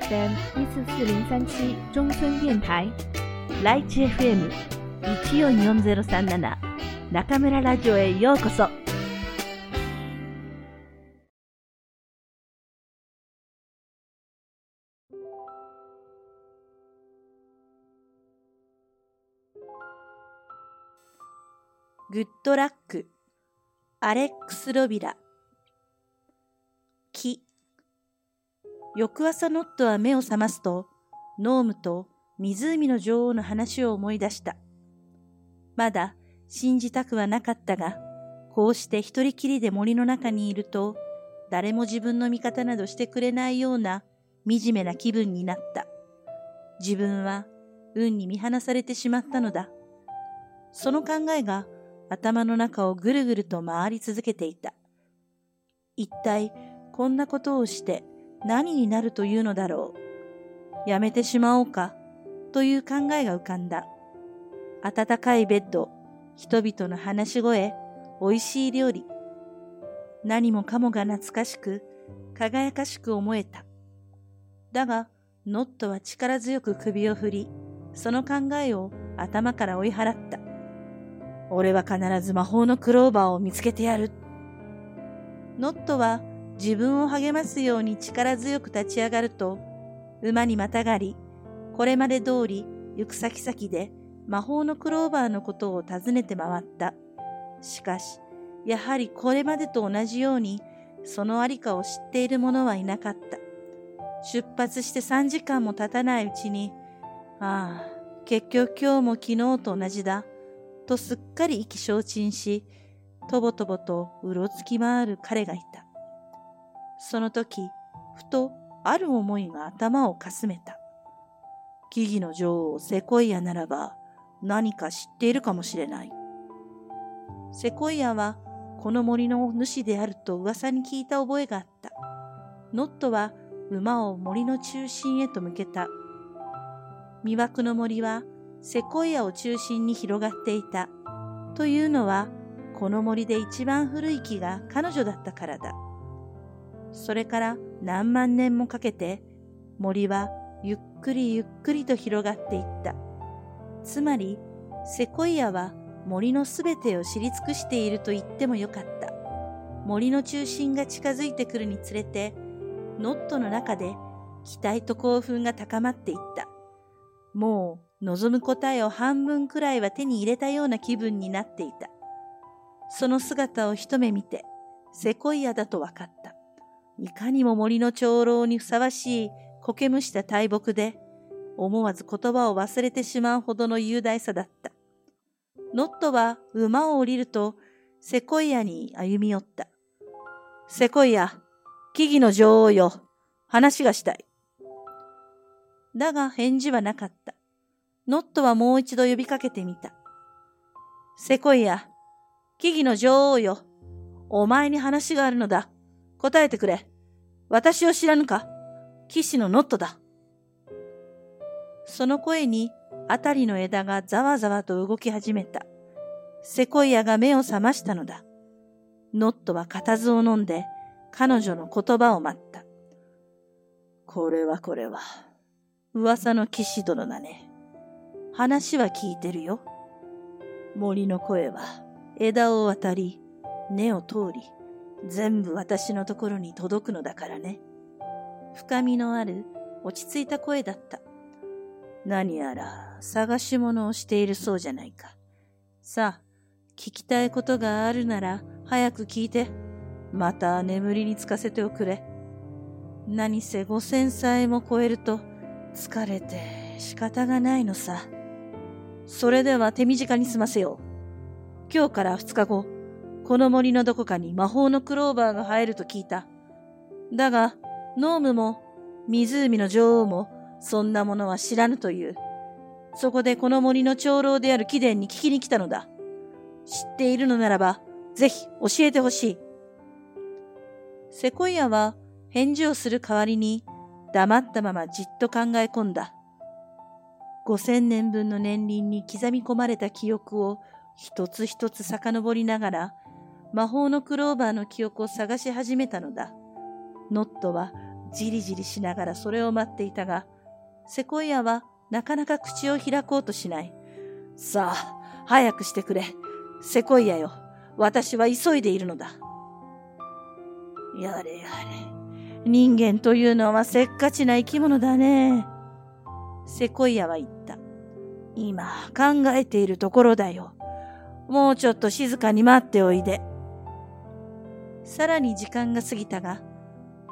FM 一四四零三七中村電台ライチ FM 一四四ゼロ三七中村ラジオへようこそ。グッドラック、アレックス・ロビラ。翌朝ノットは目を覚ますと、ノームと湖の女王の話を思い出した。まだ信じたくはなかったが、こうして一人きりで森の中にいると、誰も自分の味方などしてくれないような惨めな気分になった。自分は運に見放されてしまったのだ。その考えが頭の中をぐるぐると回り続けていた。一体こんなことをして何になるというのだろう。やめてしまおうかという考えが浮かんだ。暖かいベッド、人々の話し声、美味しい料理。何もかもが懐かしく、輝かしく思えた。だが、ノットは力強く首を振り、その考えを頭から追い払った。俺は必ず魔法のクローバーを見つけてやる。ノットは自分を励ますように力強く立ち上がると、馬にまたがり、これまで通り行く先々で魔法のクローバーのことを尋ねて回った。しかし、やはりこれまでと同じように、そのありかを知っている者はいなかった。出発して3時間も経たないうちに、ああ、結局今日も昨日と同じだ。とすっかり意気消沈し、とぼとぼとうろつき回る彼がいた。その時、ふとある思いが頭をかすめた。木々の女王セコイアならば何か知っているかもしれない。セコイアはこの森の主であると噂に聞いた覚えがあった。ノットは馬を森の中心へと向けた。魅惑の森はセコイアを中心に広がっていた。というのは、この森で一番古い木が彼女だったからだ。それから何万年もかけて、森はゆっくりゆっくりと広がっていった。つまり、セコイアは森のすべてを知り尽くしていると言ってもよかった。森の中心が近づいてくるにつれて、ノットの中で期待と興奮が高まっていった。もう望む答えを半分くらいは手に入れたような気分になっていた。その姿を一目見て、セコイアだと分かった。いかにも森の長老にふさわしい苔むした大木で、思わず言葉を忘れてしまうほどの雄大さだった。ノットは馬を降りると、セコイアに歩み寄った。セコイア、木々の女王よ、話がしたい。だが返事はなかった。ノットはもう一度呼びかけてみた。セコイア、木々の女王よ。お前に話があるのだ。答えてくれ。私を知らぬか？騎士のノットだ。その声に、あたりの枝がざわざわと動き始めた。セコイアが目を覚ましたのだ。ノットは固唾を飲んで、彼女の言葉を待った。これはこれは、噂の騎士殿だね。話は聞いてるよ。森の声は枝を渡り、根を通り、全部私のところに届くのだからね。深みのある落ち着いた声だった。何やら探し物をしているそうじゃないか。さあ、聞きたいことがあるなら早く聞いて。また眠りにつかせておくれ。何せ五千歳も超えると疲れて仕方がないのさ。それでは手短に済ませよう。今日から二日後、この森のどこかに魔法のクローバーが生えると聞いた。だが、ノームも湖の女王もそんなものは知らぬという。そこでこの森の長老である貴殿に聞きに来たのだ。知っているのならば、ぜひ教えてほしい。セコイアは返事をする代わりに黙ったままじっと考え込んだ。五千年分の年輪に刻み込まれた記憶を一つ一つ遡りながら、魔法のクローバーの記憶を探し始めたのだ。ノットはじりじりしながらそれを待っていたが、セコイアはなかなか口を開こうとしない。さあ、早くしてくれ。セコイアよ。私は急いでいるのだ。やれやれ。人間というのはせっかちな生き物だね。セコイアは言った。今考えているところだよ。もうちょっと静かに待っておいで。さらに時間が過ぎたが、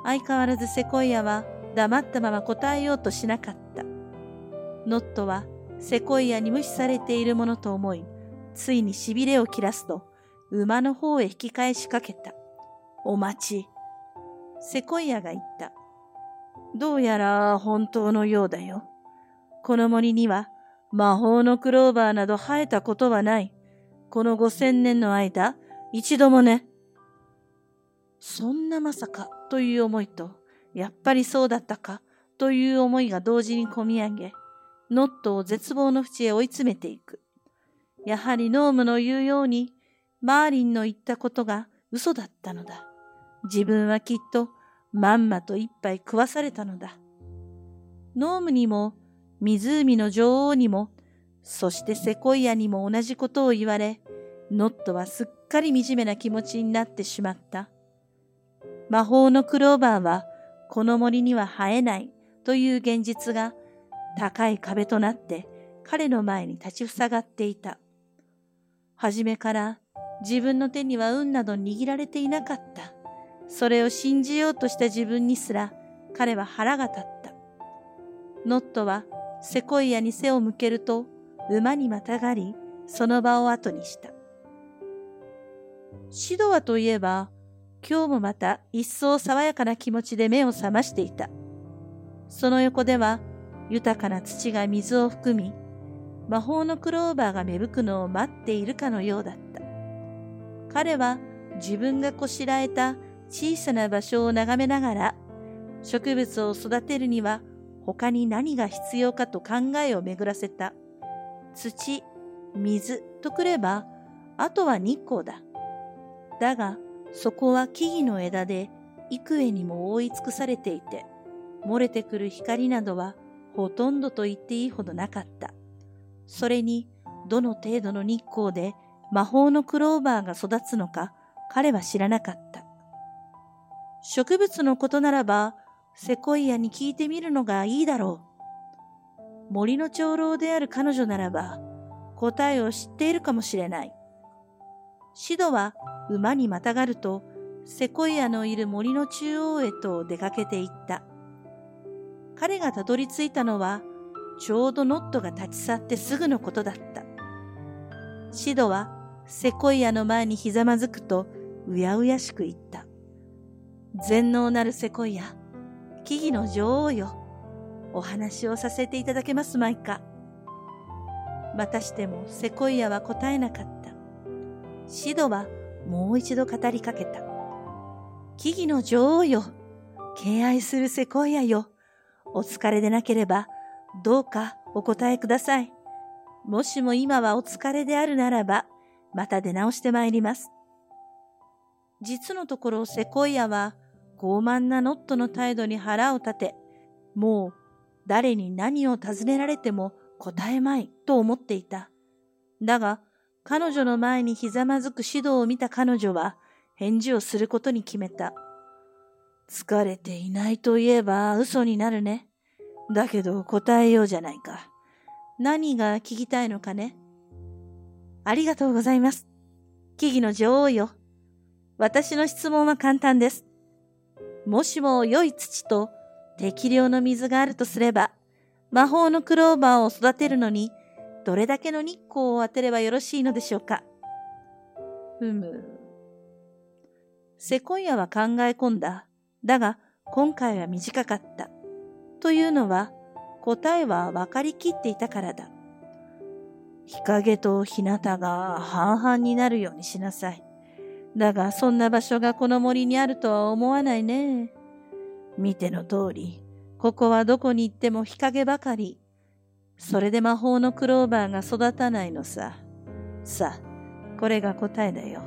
相変わらずセコイアは黙ったまま答えようとしなかった。ノットはセコイアに無視されているものと思い、ついに痺れを切らすと、馬の方へ引き返しかけた。お待ち。セコイアが言った。どうやら本当のようだよ。この森には魔法のクローバーなど生えたことはない。この五千年の間、一度もね。そんなまさかという思いと、やっぱりそうだったかという思いが同時にこみ上げ、ノットを絶望の淵へ追い詰めていく。やはりノームの言うように、マーリンの言ったことが嘘だったのだ。自分はきっとまんまと一杯食わされたのだ。ノームにも、湖の女王にも、そしてセコイアにも同じことを言われ、ノットはすっかり惨めな気持ちになってしまった。魔法のクローバーはこの森には生えないという現実が高い壁となって彼の前に立ちふさがっていた。はじめから自分の手には運など握られていなかった。それを信じようとした自分にすら彼は腹が立った。ノットはセコイアに背を向けると馬にまたがりその場を後にした。シドアといえば今日もまた一層爽やかな気持ちで目を覚ましていた。その横では豊かな土が水を含み、魔法のクローバーが芽吹くのを待っているかのようだった。彼は自分がこしらえた小さな場所を眺めながら、植物を育てるには他に何が必要かと考えを巡らせた。土、水とくれば、あとは日光だ。だが、そこは木々の枝で幾重にも覆い尽くされていて、漏れてくる光などはほとんどと言っていいほどなかった。それに、どの程度の日光で魔法のクローバーが育つのか彼は知らなかった。植物のことならば、セコイアに聞いてみるのがいいだろう。森の長老である彼女ならば、答えを知っているかもしれない。シドは馬にまたがると、セコイアのいる森の中央へと出かけていった。彼がたどり着いたのは、ちょうどノットが立ち去ってすぐのことだった。シドはセコイアの前にひざまずくと、うやうやしく言った。全能なるセコイア、木々の女王よ。お話をさせていただけますまいか。またしてもセコイアは答えなかった。シドはもう一度語りかけた。木々の女王よ。敬愛するセコイアよ。お疲れでなければ、どうかお答えください。もしも今はお疲れであるならば、また出直してまいります。実のところセコイアは傲慢なノットの態度に腹を立て、もう誰に何を尋ねられても答えまいと思っていた。だが、彼女の前にひざまずく指導を見た彼女は返事をすることに決めた。疲れていないと言えば嘘になるね。だけど答えようじゃないか。何が聞きたいのかね。ありがとうございます。木々の女王よ。私の質問は簡単です。もしも良い土と適量の水があるとすれば、魔法のクローバーを育てるのにどれだけの日光を当てればよろしいのでしょうか？ふむ。セコイアは考え込んだ。だが、今回は短かった。というのは、答えは分かりきっていたからだ。日陰と日向が半々になるようにしなさい。だが、そんな場所がこの森にあるとは思わないね。見ての通り、ここはどこに行っても日陰ばかり。それで魔法のクローバーが育たないのさ。さあ、これが答えだよ。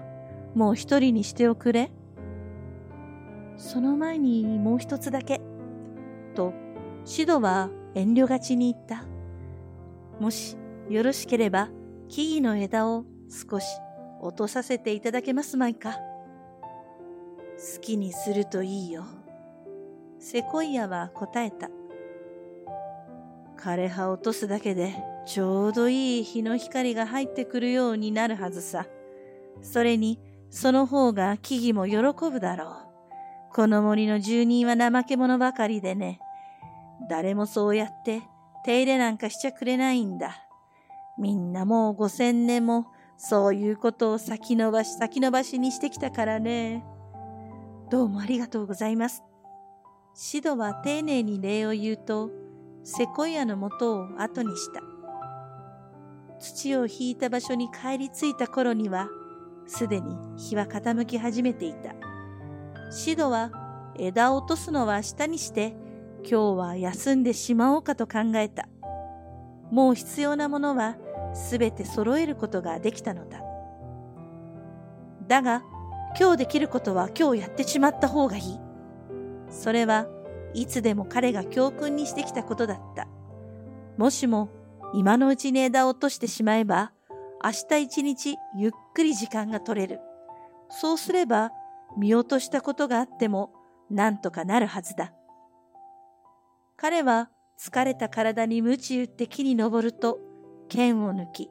もう一人にしておくれ。その前にもう一つだけ。と、シドは遠慮がちに言った。もしよろしければ木々の枝を少し落とさせていただけますまいか。好きにするといいよ。セコイアは答えた。枯葉落とすだけでちょうどいい日の光が入ってくるようになるはずさ。それに、その方が木々も喜ぶだろう。この森の住人は怠け者ばかりでね。誰もそうやって手入れなんかしちゃくれないんだ。みんなもう五千年もそういうことを先延ばし先延ばしにしてきたからね。どうもありがとうございます。シドは丁寧に礼を言うと、セコイアのもとを後にした。土を引いた場所に帰り着いた頃には、すでに日は傾き始めていた。シドは枝を落とすのは下にして、今日は休んでしまおうかと考えた。もう必要なものはすべて揃えることができたのだ。だが、今日できることは今日やってしまった方がいい。それはいつでも彼が教訓にしてきたことだった。もしも今のうちに枝を落としてしまえば、明日一日ゆっくり時間が取れる。そうすれば、見落としたことがあっても、なんとかなるはずだ。彼は疲れた体に鞭打って木に登ると、剣を抜き、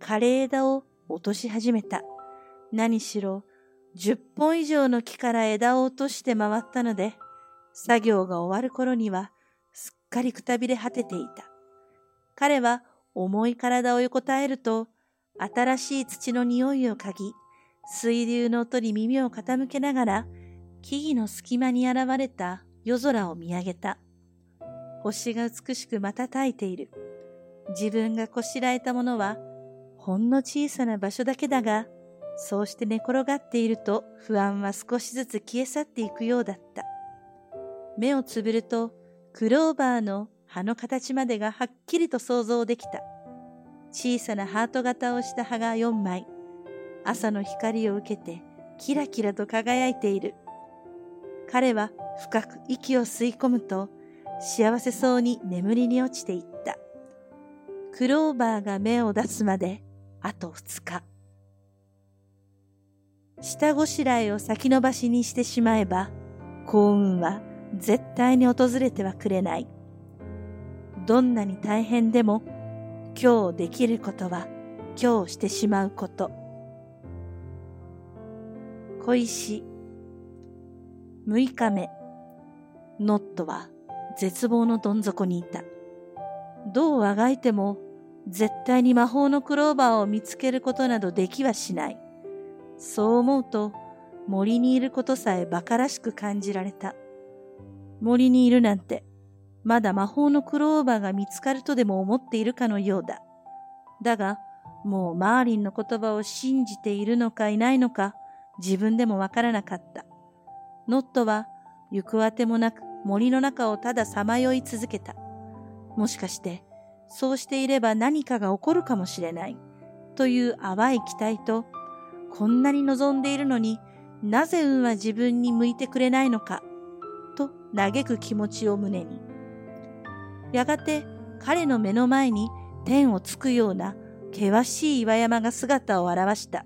枯れ枝を落とし始めた。何しろ、十本以上の木から枝を落として回ったので、作業が終わる頃には、すっかりくたびれ果てていた。彼は重い体を横たえると、新しい土の匂いを嗅ぎ、水流の音に耳を傾けながら、木々の隙間に現れた夜空を見上げた。星が美しく瞬いている。自分がこしらえたものは、ほんの小さな場所だけだが、そうして寝転がっていると不安は少しずつ消え去っていくようだった。目をつぶると、クローバーの葉の形までがはっきりと想像できた。小さなハート型をした葉が4枚、朝の光を受けてキラキラと輝いている。彼は深く息を吸い込むと、幸せそうに眠りに落ちていった。クローバーが芽を出すまであと2日。下ごしらえを先延ばしにしてしまえば、幸運は絶対に訪れてはくれない。どんなに大変でも、今日できることは今日してしまうこと。小石。6日目。ノットは絶望のどん底にいた。どうあがいても絶対に魔法のクローバーを見つけることなどできはしない。そう思うと森にいることさえ馬鹿らしく感じられた。森にいるなんてまだ魔法のクローバーが見つかるとでも思っているかのようだ。だが、もうマーリンの言葉を信じているのかいないのか、自分でもわからなかった。ノットは行くあてもなく森の中をたださまよい続けた。もしかして、そうしていれば何かが起こるかもしれない。という淡い期待と、こんなに望んでいるのになぜ運は自分に向いてくれないのか、と嘆く気持ちを胸に。やがて彼の目の前に天をつくような険しい岩山が姿を現した。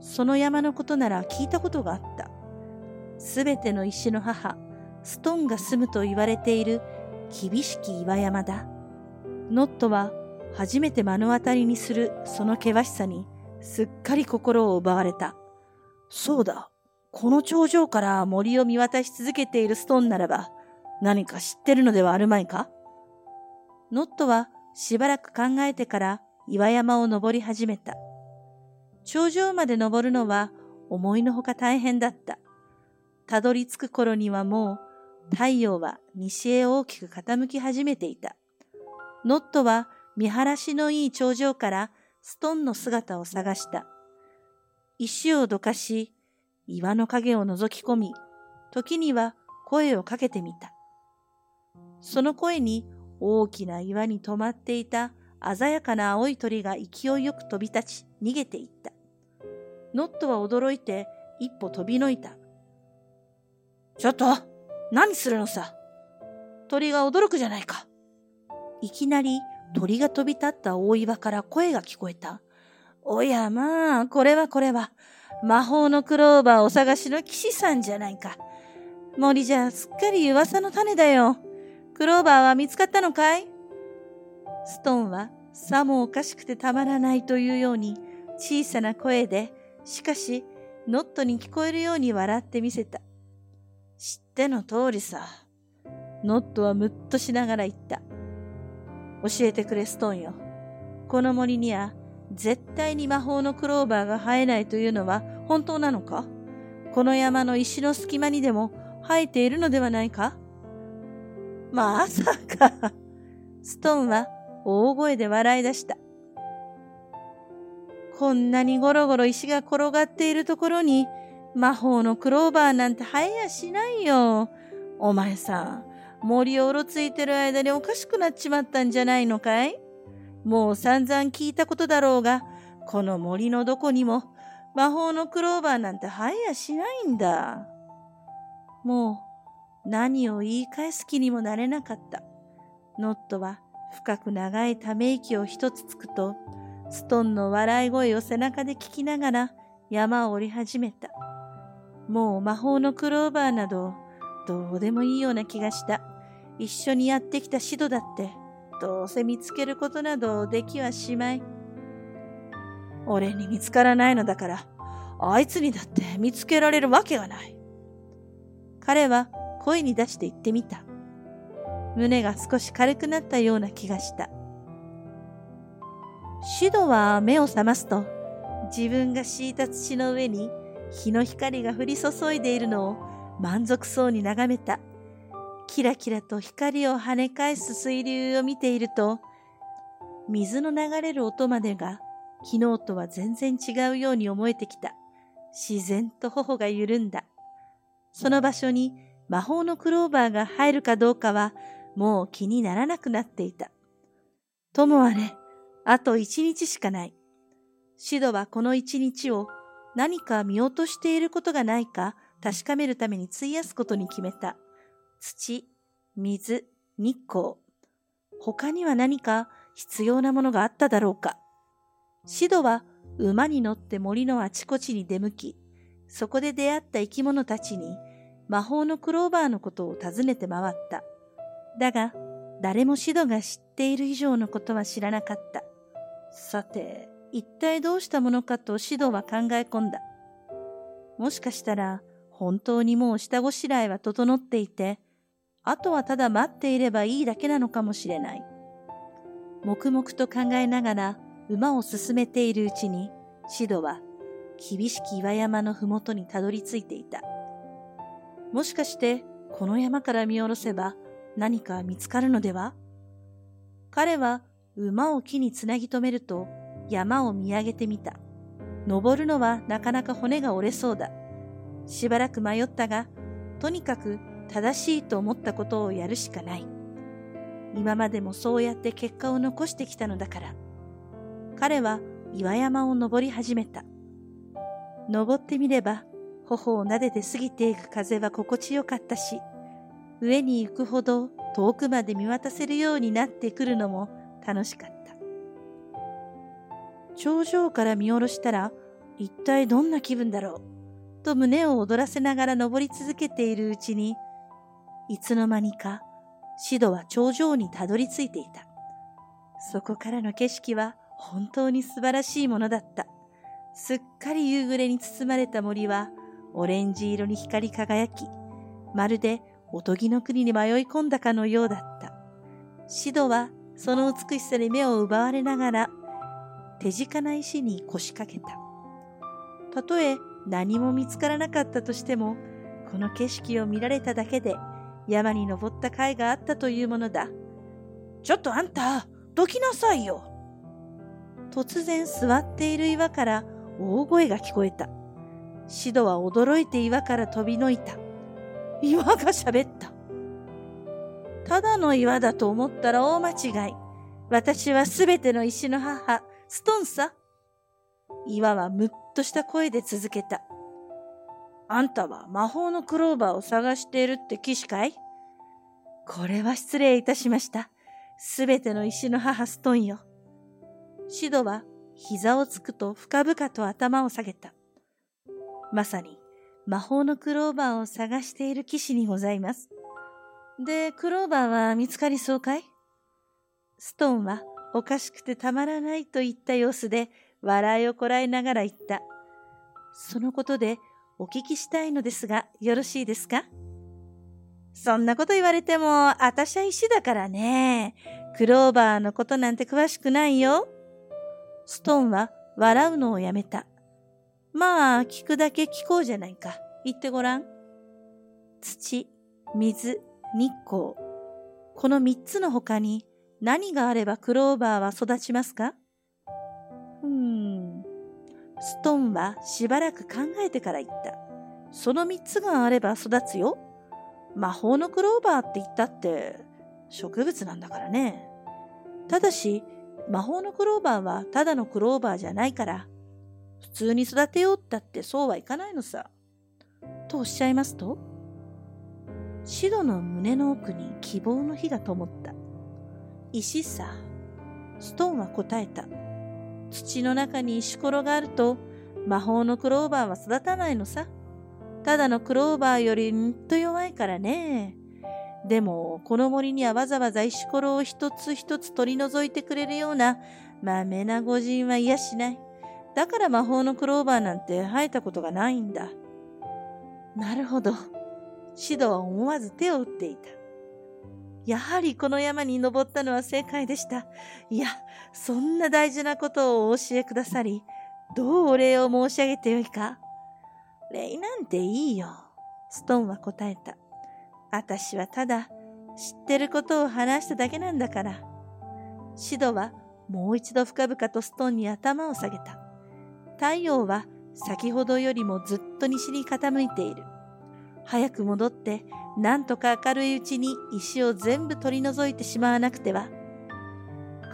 その山のことなら聞いたことがあった。すべての石の母、ストンが住むと言われている厳しき岩山だ。ノットは初めて目の当たりにするその険しさにすっかり心を奪われた。そうだ。この頂上から森を見渡し続けているストーンならば、何か知ってるのではあるまいか？ノットはしばらく考えてから岩山を登り始めた。頂上まで登るのは思いのほか大変だった。たどり着く頃にはもう太陽は西へ大きく傾き始めていた。ノットは見晴らしのいい頂上からストンの姿を探した。石をどかし、岩の影を覗き込み、時には声をかけてみた。その声に大きな岩に止まっていた鮮やかな青い鳥が勢いよく飛び立ち逃げていった。ノットは驚いて一歩飛びのいた。ちょっと何するのさ？鳥が驚くじゃないか。いきなり鳥が飛び立った大岩から声が聞こえた。おやまあ、これはこれは、魔法のクローバーお探しの騎士さんじゃないか。森じゃすっかり噂の種だよ。クローバーは見つかったのかい？ストーンはさもおかしくてたまらないというように小さな声で、しかしノットに聞こえるように笑ってみせた。知っての通りさ。ノットはむっとしながら言った。教えてくれストーンよ。この森には絶対に魔法のクローバーが生えないというのは本当なのか？この山の石の隙間にでも生えているのではないか？まさか。ストーンは大声で笑い出した。こんなにゴロゴロ石が転がっているところに魔法のクローバーなんて生えやしないよ。お前さん、森をうろついてる間におかしくなっちまったんじゃないのかい？もう散々聞いたことだろうが、この森のどこにも魔法のクローバーなんて生えやしないんだ。もう何を言い返す気にもなれなかった。ノットは深く長いため息を一つつくと、ストンの笑い声を背中で聞きながら山を降り始めた。もう魔法のクローバーなどどうでもいいような気がした。一緒にやってきたシドだってどうせ見つけることなどできはしまい。俺に見つからないのだから、あいつにだって見つけられるわけがない。彼は声に出して言ってみた。胸が少し軽くなったような気がした。シドは目を覚ますと、自分が敷いた土の上に日の光が降り注いでいるのを満足そうに眺めた。キラキラと光を跳ね返す水流を見ていると、水の流れる音までが昨日とは全然違うように思えてきた。自然と頬が緩んだ。その場所に魔法のクローバーが入るかどうかはもう気にならなくなっていた。ともあれ、あと一日しかない。シドはこの一日を何か見落としていることがないか確かめるために費やすことに決めた。土、水、日光。他には何か必要なものがあっただろうか。シドは馬に乗って森のあちこちに出向き、そこで出会った生き物たちに魔法のクローバーのことを尋ねて回った。だが、誰もシドが知っている以上のことは知らなかった。さて、一体どうしたものかとシドは考え込んだ。もしかしたら、本当にもう下ごしらえは整っていて、あとはただ待っていればいいだけなのかもしれない。黙々と考えながら馬を進めているうちに、シドは厳しき岩山のふもとにたどり着いていた。もしかしてこの山から見下ろせば何か見つかるのでは？彼は馬を木につなぎ止めると山を見上げてみた。登るのはなかなか骨が折れそうだ。しばらく迷ったが、とにかく正しいと思ったことをやるしかない。今までもそうやって結果を残してきたのだから。彼は岩山を登り始めた。登ってみれば、頬を撫でて過ぎていく風は心地よかったし、上に行くほど遠くまで見渡せるようになってくるのも楽しかった。頂上から見下ろしたら、一体どんな気分だろうと胸を躍らせながら登り続けているうちに、いつの間にか、シドは頂上にたどり着いていた。そこからの景色は本当に素晴らしいものだった。すっかり夕暮れに包まれた森は、オレンジ色に光り輝き、まるでおとぎの国に迷い込んだかのようだった。シドはその美しさに目を奪われながら、手近な石に腰掛けた。たとえ何も見つからなかったとしても、この景色を見られただけで山に登った甲斐があったというものだ。ちょっとあんた、どきなさいよ。突然座っている岩から大声が聞こえた。シドは驚いて岩から飛びのいた。岩が喋った。ただの岩だと思ったら大間違い。私はすべての石の母、ストンさ。岩はむっとした声で続けた。あんたは魔法のクローバーを探しているって騎士かい？これは失礼いたしました。すべての石の母ストンよ。シドは膝をつくと深々と頭を下げた。まさに魔法のクローバーを探している騎士にございます。で、クローバーは見つかりそうかい？ストーンはおかしくてたまらないといった様子で笑いをこらえながら言った。そのことでお聞きしたいのですがよろしいですか？そんなこと言われても、あたしゃ石だからね。クローバーのことなんて詳しくないよ。ストーンは笑うのをやめた。まあ、聞くだけ聞こうじゃないか。言ってごらん。土、水、日光。この三つの他に何があればクローバーは育ちますか？ストーンはしばらく考えてから言った。その三つがあれば育つよ。魔法のクローバーって言ったって植物なんだからね。ただし、魔法のクローバーはただのクローバーじゃないから、普通に育てようったってそうはいかないのさ。とおっしゃいますとシドの胸の奥に希望の火が灯った。石さ。ストーンは答えた。土の中に石ころがあると魔法のクローバーは育たないのさ。ただのクローバーよりんと弱いからね。でも、この森にはわざわざ石ころを一つ一つ取り除いてくれるような、まめな御人はいやしない。だから魔法のクローバーなんて生えたことがないんだ。なるほど。シドは思わず手を打っていた。やはりこの山に登ったのは正解でした。いや、そんな大事なことをお教えくださり、どうお礼を申し上げてよいか。礼なんていいよ。ストーンは答えた。私はただ知ってることを話しただけなんだから。シドはもう一度深々とストーンに頭を下げた。太陽は先ほどよりもずっと西に傾いている。早く戻ってなんとか明るいうちに石を全部取り除いてしまわなくては。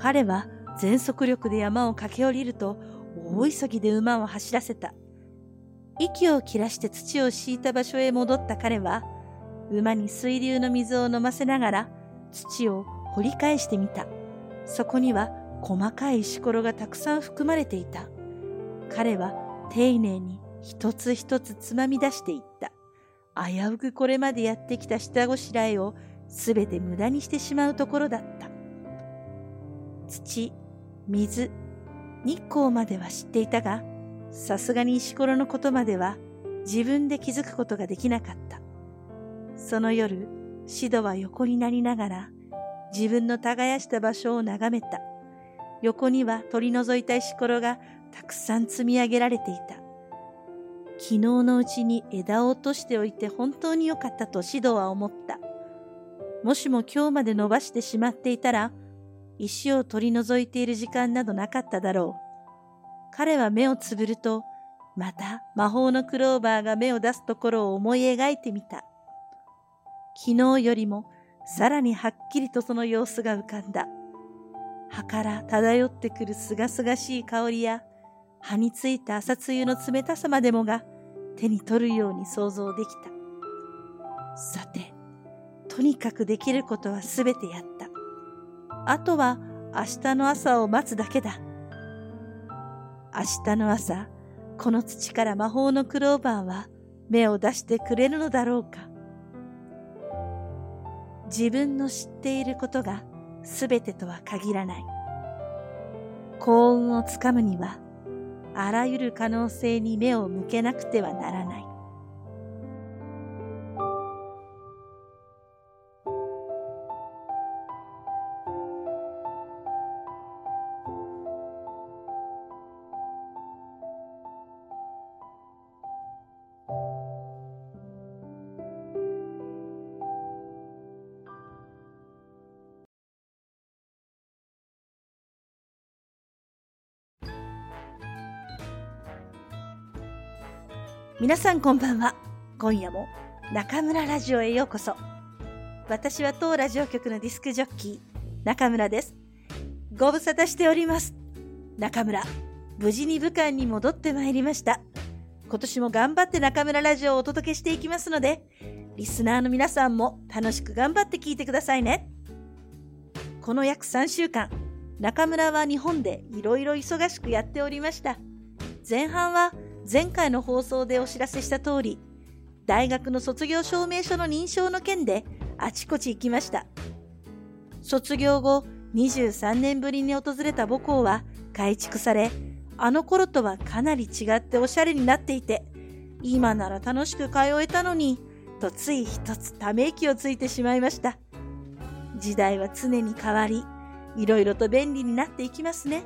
彼は全速力で山を駆け下りると大急ぎで馬を走らせた。息を切らして土を敷いた場所へ戻った彼は、馬に水流の水を飲ませながら土を掘り返してみた。そこには細かい石ころがたくさん含まれていた。彼は丁寧に一つ一つつまみ出していった。危うくこれまでやってきた下ごしらえをすべて無駄にしてしまうところだった。土、水、日光までは知っていたが、さすがに石ころのことまでは自分で気づくことができなかった。その夜、シドは横になりながら自分の耕した場所を眺めた。横には取り除いた石ころがたくさん積み上げられていた。昨日のうちに枝を落としておいて本当に良かったとシドは思った。もしも今日まで伸ばしてしまっていたら、石を取り除いている時間などなかっただろう。彼は目をつぶると、また魔法のクローバーが目を出すところを思い描いてみた。昨日よりもさらにはっきりとその様子が浮かんだ。葉から漂ってくるすがすがしい香りや、葉についた朝露の冷たさまでもが手に取るように想像できた。さて、とにかくできることはすべてやった。あとは明日の朝を待つだけだ。明日の朝、この土から魔法のクローバーは芽を出してくれるのだろうか。自分の知っていることが全てとは限らない。幸運をつかむには、あらゆる可能性に目を向けなくてはならない。皆さんこんばんは。今夜も中村ラジオへようこそ。私は当ラジオ局のディスクジョッキー、中村です。ご無沙汰しております。中村、無事に武漢に戻ってまいりました。今年も頑張って中村ラジオをお届けしていきますので、リスナーの皆さんも楽しく頑張って聞いてくださいね。この約3週間、中村は日本でいろいろ忙しくやっておりました。前半は前回の放送でお知らせした通り、大学の卒業証明書の認証の件であちこち行きました。卒業後、23年ぶりに訪れた母校は改築され、あの頃とはかなり違っておしゃれになっていて、今なら楽しく通えたのに、とつい一つため息をついてしまいました。時代は常に変わり、いろいろと便利になっていきますね。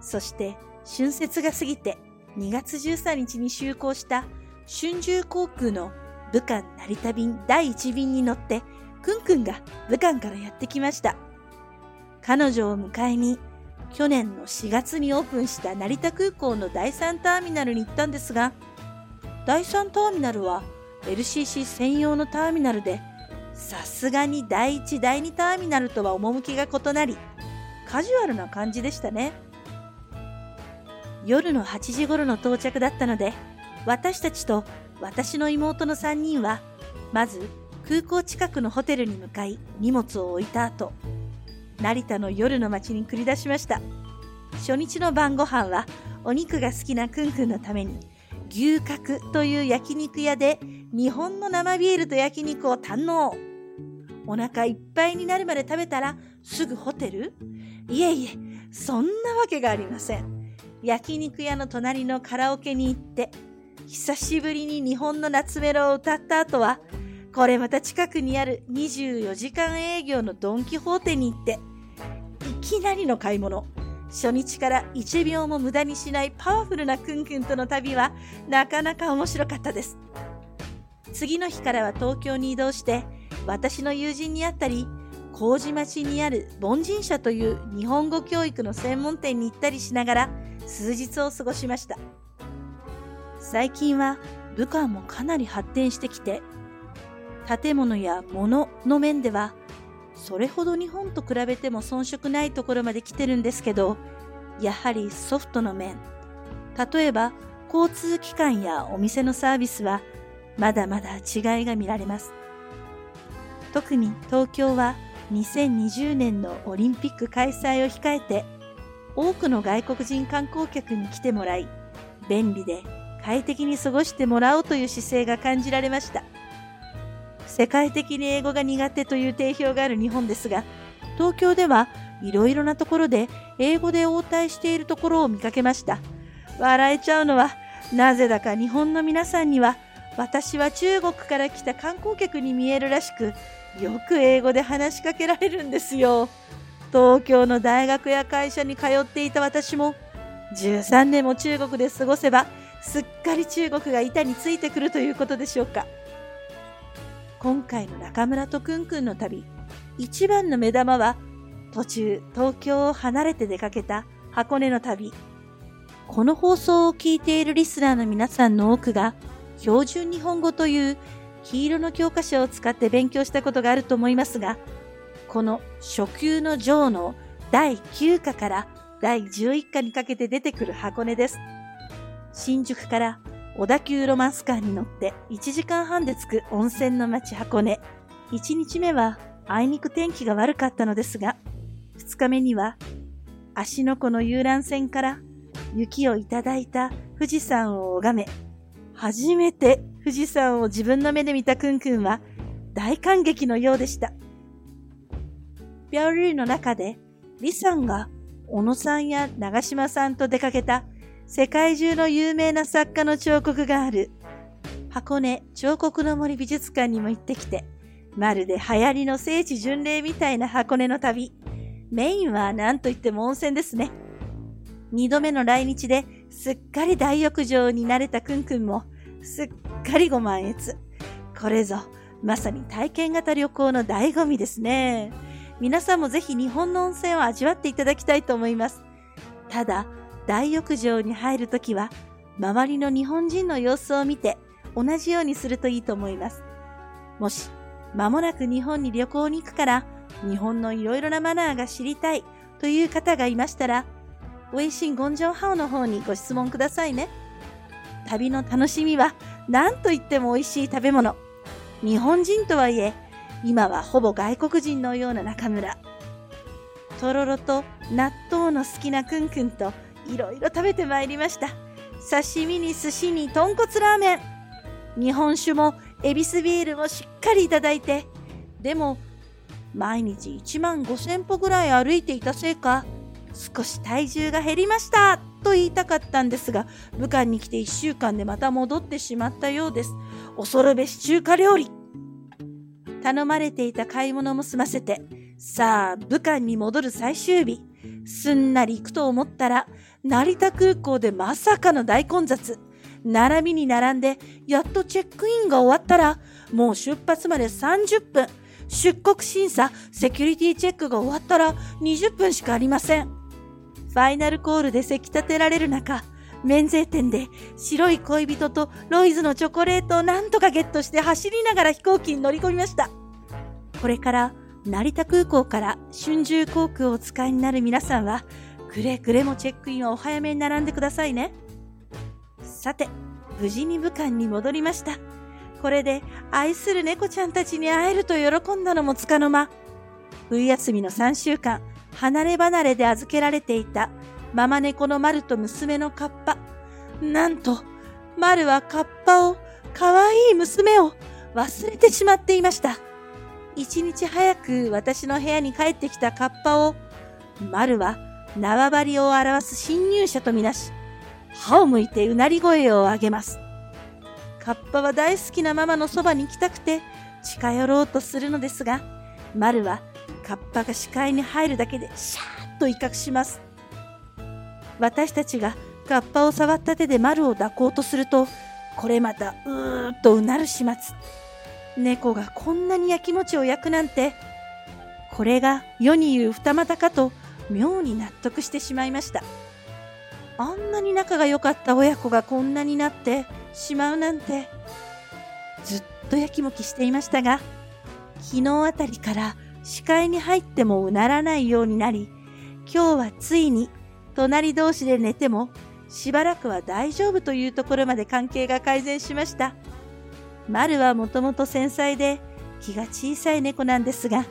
そして、春節が過ぎて2月13日に就航した春秋航空の武漢成田便第1便に乗って、くんくんが武漢からやってきました。彼女を迎えに、去年の4月にオープンした成田空港の第3ターミナルに行ったんですが、第3ターミナルは LCC 専用のターミナルで、さすがに第1、第2ターミナルとは趣が異なり、カジュアルな感じでしたね。夜の8時頃の到着だったので、私たちと私の妹の3人は、まず空港近くのホテルに向かい荷物を置いた後、成田の夜の街に繰り出しました。初日の晩ご飯はお肉が好きなくんくんのために牛角という焼肉屋で日本の生ビールと焼肉を堪能。お腹いっぱいになるまで食べたらすぐホテル？いえいえ、そんなわけがありません。焼肉屋の隣のカラオケに行って、久しぶりに日本の夏メロを歌った後は、これまた近くにある24時間営業のドン・キホーテに行って、いきなりの買い物。初日から1秒も無駄にしないパワフルなくんくんとの旅はなかなか面白かったです。次の日からは東京に移動して、私の友人に会ったり、麹町にある凡人社という日本語教育の専門店に行ったりしながら数日を過ごしました。最近は武漢もかなり発展してきて、建物や物の面ではそれほど日本と比べても遜色ないところまで来てるんですけど、やはりソフトの面、例えば交通機関やお店のサービスはまだまだ違いが見られます。特に東京は2020年のオリンピック開催を控えて多くの外国人観光客に来てもらい便利で快適に過ごしてもらおうという姿勢が感じられました。世界的に英語が苦手という定評がある日本ですが、東京ではいろいろなところで英語で応対しているところを見かけました。笑えちゃうのは、なぜだか日本の皆さんには、私は中国から来た観光客に見えるらしく、よく英語で話しかけられるんですよ。東京の大学や会社に通っていた私も、13年も中国で過ごせば、すっかり中国が板についてくるということでしょうか。今回の中村とくんくんの旅、一番の目玉は、途中東京を離れて出かけた箱根の旅。この放送を聞いているリスナーの皆さんの多くが、標準日本語という黄色の教科書を使って勉強したことがあると思いますが、この初級の上の第9課から第11課にかけて出てくる箱根です。新宿から小田急ロマンスカーに乗って1時間半で着く温泉の町箱根。1日目はあいにく天気が悪かったのですが、2日目には芦ノ湖の遊覧船から雪をいただいた富士山を拝め、初めて富士山を自分の目で見たくんくんは大感激のようでした。ピャオルーの中で、李さんが小野さんや長島さんと出かけた世界中の有名な作家の彫刻がある箱根彫刻の森美術館にも行ってきて、まるで流行りの聖地巡礼みたいな箱根の旅。メインは何と言っても温泉ですね。二度目の来日ですっかり大浴場に慣れたくんくんも、すっかりご満悦。これぞ、まさに体験型旅行の醍醐味ですね。皆さんもぜひ日本の温泉を味わっていただきたいと思います。ただ、大浴場に入るときは、周りの日本人の様子を見て同じようにするといいと思います。もし、間もなく日本に旅行に行くから、日本のいろいろなマナーが知りたいという方がいましたら、微信ゴンジョンハオの方にご質問くださいね。旅の楽しみは何と言っても美味しい食べ物。日本人とはいえ、今はほぼ外国人のような中村。とろろと納豆の好きなくんくんといろいろ食べてまいりました。刺身に寿司に豚骨ラーメン。日本酒もエビスビールもしっかりいただいて。でも、毎日1万5千歩ぐらい歩いていたせいか、少し体重が減りましたと言いたかったんですが、武漢に来て1週間でまた戻ってしまったようです。恐るべし中華料理。頼まれていた買い物も済ませて、さあ、武漢に戻る最終日。すんなり行くと思ったら、成田空港でまさかの大混雑。並びに並んで、やっとチェックインが終わったら、もう出発まで30分。出国審査、セキュリティチェックが終わったら20分しかありません。ファイナルコールでせき立てられる中、免税店で白い恋人とロイズのチョコレートをなんとかゲットして走りながら飛行機に乗り込みました。これから成田空港から春秋航空をお使いになる皆さんは、くれぐれもチェックインはお早めに並んでくださいね。さて、無事に武漢に戻りました。これで愛する猫ちゃんたちに会えると喜んだのもつかの間。冬休みの3週間、離れ離れで預けられていたママ猫のマルと娘のカッパ。なんと、マルはカッパを、可愛い娘を忘れてしまっていました。一日早く私の部屋に帰ってきたカッパを、マルは縄張りを表す侵入者とみなし、歯を向いてうなり声を上げます。カッパは大好きなママのそばに行きたくて近寄ろうとするのですが、マルはカッパが視界に入るだけでシャーッと威嚇します。私たちがカッパを触った手でマルを抱こうとすると、これまたうーっとうなる始末。猫がこんなに焼き餅を焼くなんて、これが世に言う二股かと妙に納得してしまいました。あんなに仲が良かった親子がこんなになってしまうなんて、ずっとやきもきしていましたが、昨日あたりから視界に入ってもうならないようになり、今日はついに隣同士で寝てもしばらくは大丈夫というところまで関係が改善しました。丸はもともと繊細で気が小さい猫なんですが、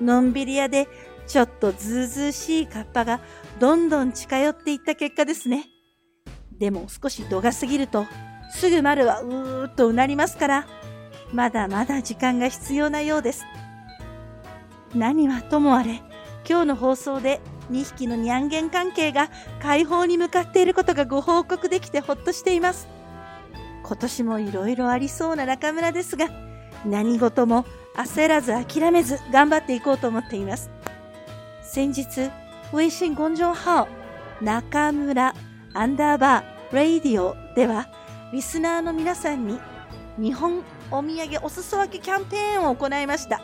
のんびり屋でちょっとずうずうしいカッパがどんどん近寄っていった結果ですね。でも少し度が過ぎると、すぐ丸はうーっとうなりますから、まだまだ時間が必要なようです。何はともあれ、今日の放送で2匹のニャンゲン関係が解放に向かっていることがご報告できてほっとしています。今年もいろいろありそうな中村ですが、何事も焦らず諦めず頑張っていこうと思っています。先日、微信公众号中村アンダーバーラディオでは、リスナーの皆さんに日本お土産お裾分けキャンペーンを行いました。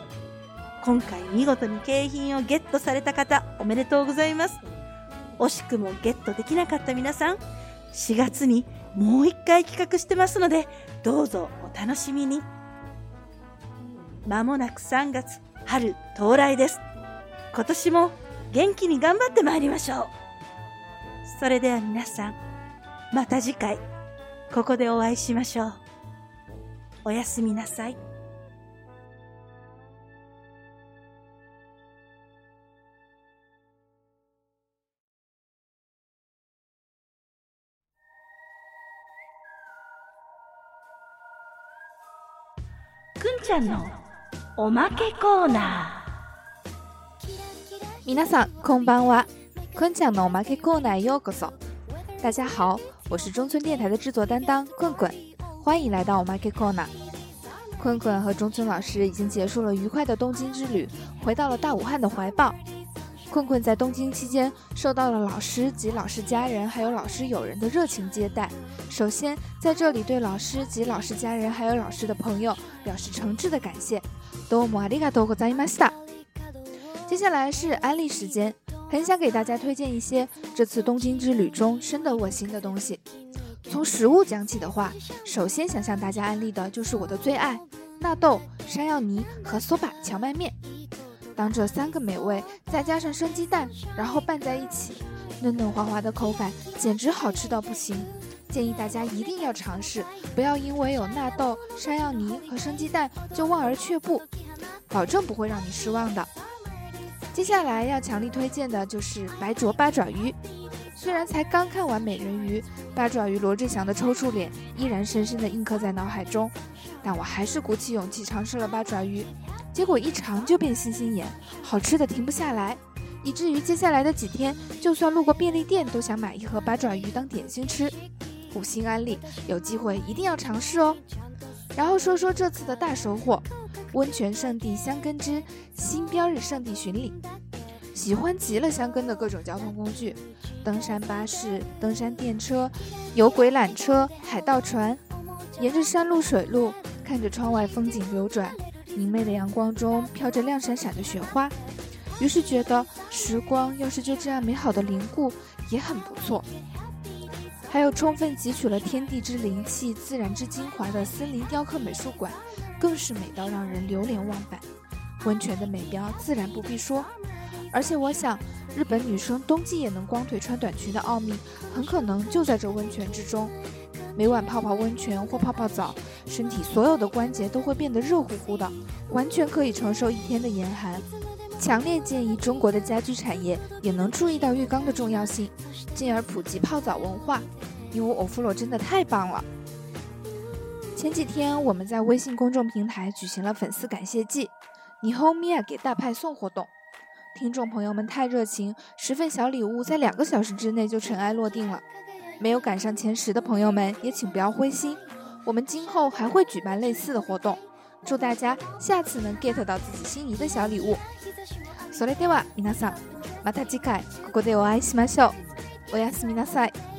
今回見事に景品をゲットされた方、おめでとうございます。惜しくもゲットできなかった皆さん、4月にもう一回企画してますので、どうぞお楽しみに。まもなく3月、春到来です。今年も元気に頑張ってまいりましょう。それでは皆さん、また次回、ここでお会いしましょう。おやすみなさい。ちゃんのおまけコーナー皆さんこんばんはくんちゃんのおまけコーナーようこそ大家好我是中村电台的制作担当棍棍欢迎来到我 m a k Corner。棍棍和中村老师已经结束了愉快的东京之旅，回到了大武汉的怀抱。 困困在东京期间受到了老师及老师家人还有老师友人的热情接待。首先，在这里对老师及老师家人还有老师的朋友表示诚挚的感谢。多么ありがとうございました。接下来是安利时间，很想给大家推荐一些这次东京之旅中深得我心的东西。从食物讲起的话，首先想向大家安利的就是我的最爱纳豆、山药泥和 soba 荞麦面。 当这三个美味再加上生鸡蛋，然后拌在一起，嫩嫩滑滑的口感简直好吃到不行。建议大家一定要尝试，不要因为有纳豆、山药泥和生鸡蛋就望而却步，保证不会让你失望的。接下来要强力推荐的就是白灼八爪鱼。虽然才刚看完美人鱼，八爪鱼罗志祥的抽搐脸依然深深地印刻在脑海中，但我还是鼓起勇气尝试了八爪鱼，结果一尝就变星星眼，好吃的停不下来，以至于接下来的几天，就算路过便利店都想买一盒八爪鱼当点心吃。五星安利，有机会一定要尝试哦。然后说说这次的大收获：温泉圣地香根之新标日圣地巡礼。喜欢极了香根的各种交通工具，登山巴士、登山电车、有轨缆车、海盗船，沿着山路水路，看着窗外风景流转，明媚的阳光中飘着亮闪闪的雪花，于是觉得时光要是就这样美好的凝固也很不错。还有充分汲取了天地之灵气、自然之精华的森林雕刻美术馆，更是美到让人流连忘返。温泉的美标自然不必说。而且我想，日本女生冬季也能光腿穿短裙的奥秘，很可能就在这温泉之中。每晚泡泡温泉或泡泡澡，身体所有的关节都会变得热乎乎的，完全可以承受一天的严寒。强烈建议中国的家居产业也能注意到浴缸的重要性，进而普及泡澡文化。因为欧芙洛真的太棒了。前几天我们在微信公众平台举行了粉丝感谢季，你和米娅给大派送活动。听众朋友们太热情，十份小礼物在两个小时之内就尘埃落定了。没有赶上前十的朋友们也请不要灰心，我们今后还会举办类似的活动。祝大家下次能 get 到自己心仪的小礼物。それでは皆さん、また次回ここでお会いしましょう。おやすみなさい。